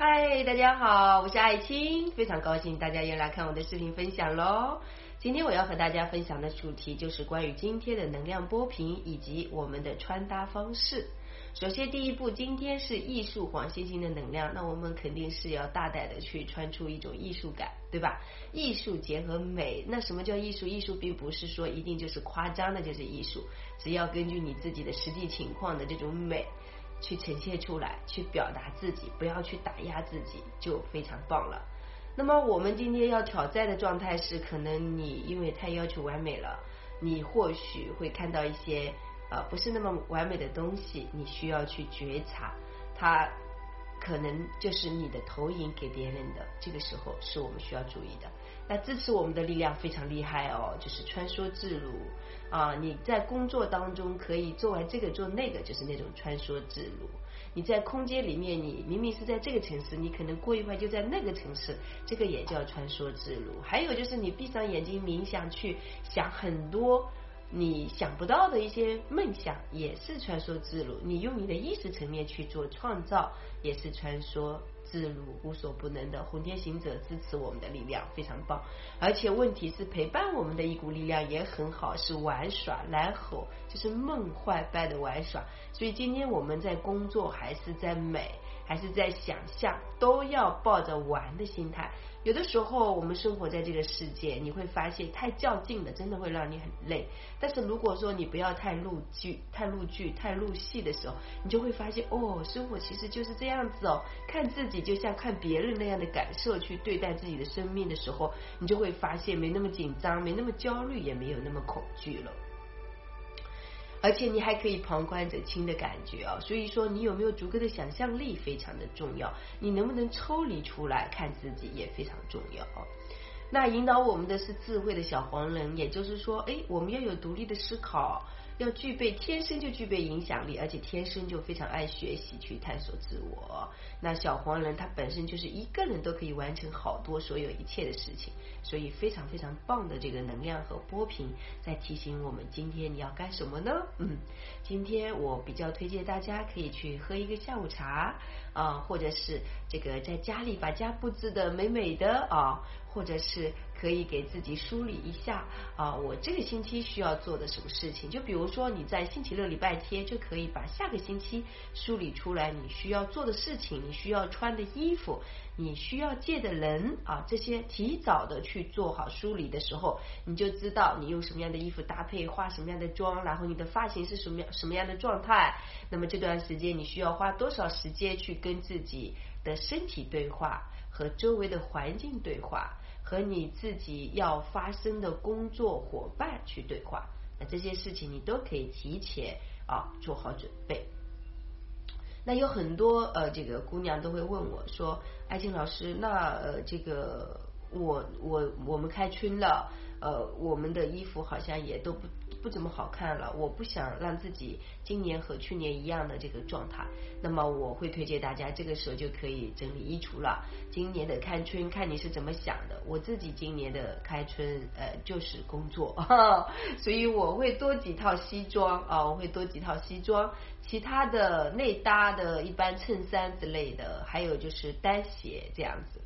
嗨，大家好，我是爱青，非常高兴大家又来看我的视频分享喽。今天我要和大家分享的主题就是关于今天的能量波频以及我们的穿搭方式。首先，第一步，今天是艺术黄星星的能量，那我们肯定是要大胆的去穿出一种艺术感，对吧？艺术结合美，那什么叫艺术？艺术并不是说一定就是夸张的，就是艺术，只要根据你自己的实际情况的这种美去呈现出来，去表达自己，不要去打压自己，就非常棒了。那么我们今天要挑战的状态是，可能你因为太要求完美了，你或许会看到一些。呃，不是那么完美的东西，你需要去觉察，它可能就是你的投影给别人的。这个时候是我们需要注意的。那支持我们的力量非常厉害哦，就是穿梭自如啊！你在工作当中可以做完这个做那个，就是那种穿梭自如。你在空间里面，你明明是在这个城市，你可能过一会就在那个城市，这个也叫穿梭自如。还有就是你闭上眼睛冥想去想很多。你想不到的一些梦想也是穿梭自如，你用你的意识层面去做创造也是穿梭自如，无所不能的红天行者支持我们的力量非常棒，而且问题是陪伴我们的一股力量也很好，是玩耍来吼，就是梦幻般的玩耍，所以今天我们在工作还是在美。还是在想象，都要抱着玩的心态。有的时候，我们生活在这个世界，你会发现太较劲了，真的会让你很累。但是如果说你不要太入剧、太入剧、太入戏的时候，你就会发现，哦，生活其实就是这样子哦。看自己就像看别人那样的感受去对待自己的生命的时候，你就会发现没那么紧张，没那么焦虑，也没有那么恐惧了。而且你还可以旁观者清的感觉啊，所以说你有没有足够的想象力非常的重要，你能不能抽离出来看自己也非常重要哦。那引导我们的是智慧的小黄人，也就是说，哎，我们要有独立的思考。要具备天生就具备影响力，而且天生就非常爱学习，去探索自我。那小黄人他本身就是一个人都可以完成好多所有一切的事情，所以非常非常棒的这个能量和波频在提醒我们，今天你要干什么呢？嗯，今天我比较推荐大家可以去喝一个下午茶啊，或者是这个在家里把家布置的美美的啊，或者是。可以给自己梳理一下啊，我这个星期需要做的什么事情？就比如说你在星期六、礼拜天就可以把下个星期梳理出来，你需要做的事情，你需要穿的衣服，你需要见的人啊，这些提早的去做好梳理的时候，你就知道你用什么样的衣服搭配，化什么样的妆，然后你的发型是什么样什么样的状态。那么这段时间你需要花多少时间去跟自己的身体对话，和周围的环境对话？和你自己要发生的工作伙伴去对话，那这些事情你都可以提前啊做好准备。那有很多呃这个姑娘都会问我说，爱静老师，那呃这个我我我们开春了，呃我们的衣服好像也都不。不怎么好看了，我不想让自己今年和去年一样的这个状态，那么我会推荐大家这个时候就可以整理衣橱了。今年的开春看你是怎么想的，我自己今年的开春呃就是工作，所以我会多几套西装啊，我会多几套西装，其他的内搭的一般衬衫之类的，还有就是单鞋这样子。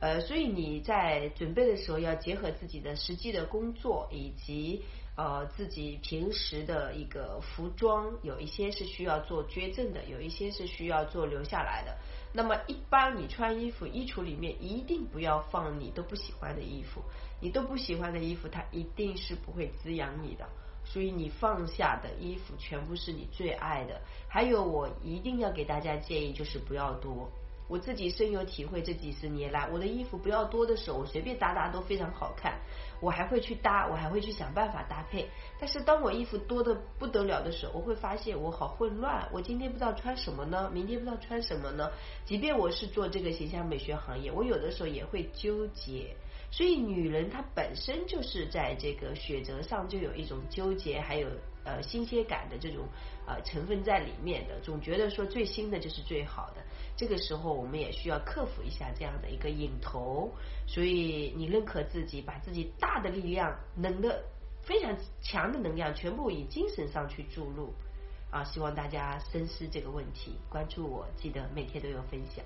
呃，所以你在准备的时候要结合自己的实际的工作以及。呃，自己平时的一个服装，有一些是需要做捐赠的，有一些是需要做留下来的。那么，一般你穿衣服，衣橱里面一定不要放你都不喜欢的衣服，你都不喜欢的衣服，它一定是不会滋养你的。所以，你放下的衣服全部是你最爱的。还有，我一定要给大家建议，就是不要多。我自己深有体会，这几十年来，我的衣服不要多的时候，我随便搭搭都非常好看。我还会去搭，我还会去想办法搭配。但是当我衣服多的不得了的时候，我会发现我好混乱。我今天不知道穿什么呢？明天不知道穿什么呢？即便我是做这个形象美学行业，我有的时候也会纠结。所以，女人她本身就是在这个选择上就有一种纠结，还有呃新鲜感的这种呃成分在里面的，总觉得说最新的就是最好的。这个时候，我们也需要克服一下这样的一个瘾头。所以，你认可自己，把自己大的力量、能的非常强的能量，全部以精神上去注入啊！希望大家深思这个问题，关注我，记得每天都有分享。